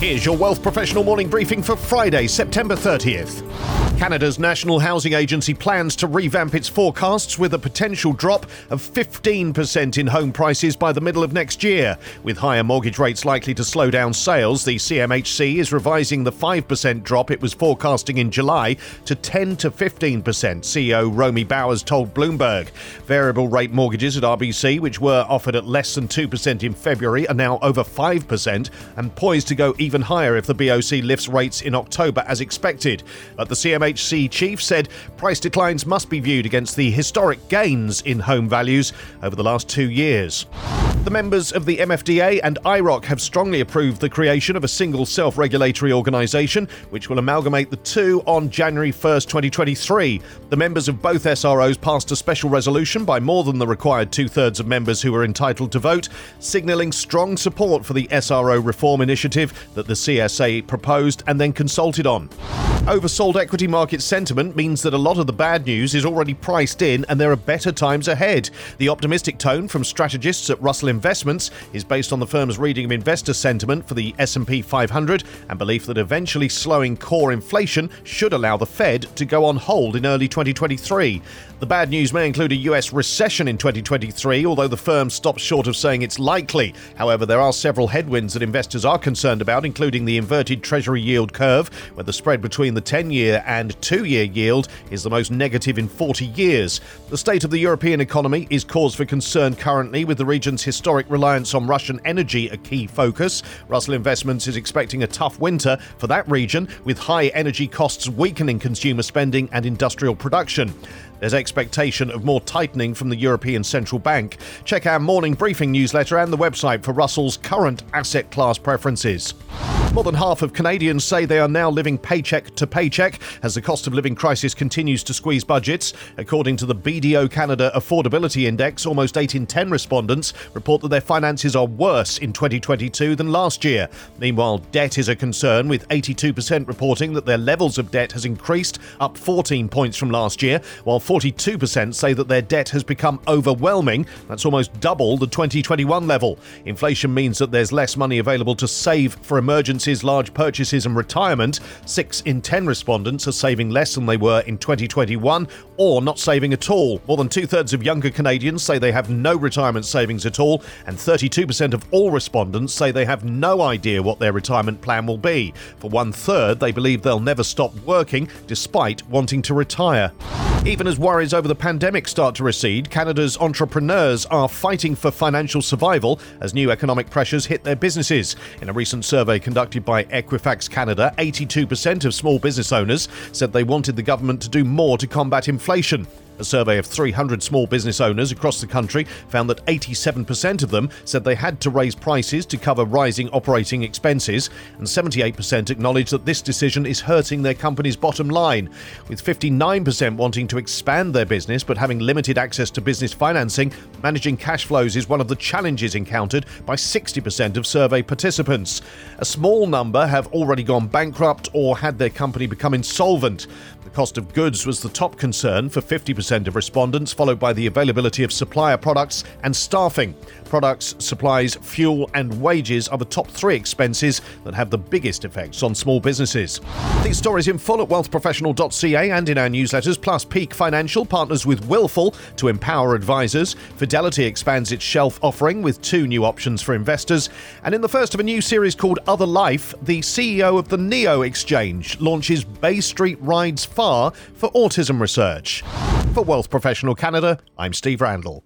Here's your Wealth Professional morning briefing for Friday, September 30th. Canada's National Housing Agency plans to revamp its forecasts with a potential drop of 15% in home prices by the middle of next year. With higher mortgage rates likely to slow down sales, the CMHC is revising the 5% drop it was forecasting in July to 10 to 15%, CEO Romy Bowers told Bloomberg. Variable rate mortgages at RBC, which were offered at less than 2% in February, are now over 5% and poised to go even higher if the BOC lifts rates in October as expected. But the CMHC chief said price declines must be viewed against the historic gains in home values over the last two years. The members of the MFDA and IIROC have strongly approved the creation of a single self regulatory organisation, which will amalgamate the two on January 1st, 2023. The members of both SROs passed a special resolution by more than the required two thirds of members who were entitled to vote, signalling strong support for the SRO reform initiative that the CSA proposed and then consulted on. Oversold equity market sentiment means that a lot of the bad news is already priced in and there are better times ahead. The optimistic tone from strategists at Russell Investments is based on the firm's reading of investor sentiment for the S&P 500 and belief that eventually slowing core inflation should allow the Fed to go on hold in early 2023. The bad news may include a US recession in 2023, although the firm stops short of saying it's likely. However, there are several headwinds that investors are concerned about, including the inverted treasury yield curve, where the spread between the 10-year and 2-year yield is the most negative in 40 years. The state of the European economy is cause for concern currently, with the region's historic reliance on Russian energy a key focus. Russell Investments is expecting a tough winter for that region, with high energy costs weakening consumer spending and industrial production. There's expectation of more tightening from the European Central Bank. Check our morning briefing newsletter and the website for Russell's current asset class preferences. More than half of Canadians say they are now living paycheck to paycheck as the cost of living crisis continues to squeeze budgets. According to the BDO Canada Affordability Index, almost 8 in 10 respondents report that their finances are worse in 2022 than last year. Meanwhile, debt is a concern, with 82% reporting that their levels of debt has increased, up 14 points from last year, while 42% say that their debt has become overwhelming. That's almost double the 2021 level. Inflation means that there's less money available to save for emergencies, large purchases, and retirement. Six in 10 respondents are saving less than they were in 2021 or not saving at all. More than two thirds of younger Canadians say they have no retirement savings at all, and 32% of all respondents say they have no idea what their retirement plan will be. For one third, they believe they'll never stop working despite wanting to retire. Even as worries over the pandemic start to recede, Canada's entrepreneurs are fighting for financial survival as new economic pressures hit their businesses. In a recent survey conducted by Equifax Canada, 82% of small business owners said they wanted the government to do more to combat inflation. A survey of 300 small business owners across the country found that 87% of them said they had to raise prices to cover rising operating expenses, and 78% acknowledged that this decision is hurting their company's bottom line, with 59% wanting to expand their business but having limited access to business financing. Managing cash flows is one of the challenges encountered by 60% of survey participants. A small number have already gone bankrupt or had their company become insolvent. The cost of goods was the top concern for 50% of respondents, followed by the availability of supplier products and staffing. Products, supplies, fuel, and wages are the top three expenses that have the biggest effects on small businesses. These stories in full at wealthprofessional.ca and in our newsletters, plus Peak Financial partners with Willful to empower advisors. Fidelity expands its shelf offering with two new options for investors. And in the first of a new series called Other Life, the CEO of the Neo Exchange launches Bay Street Rides Far for autism research. For Wealth Professional Canada, I'm Steve Randall.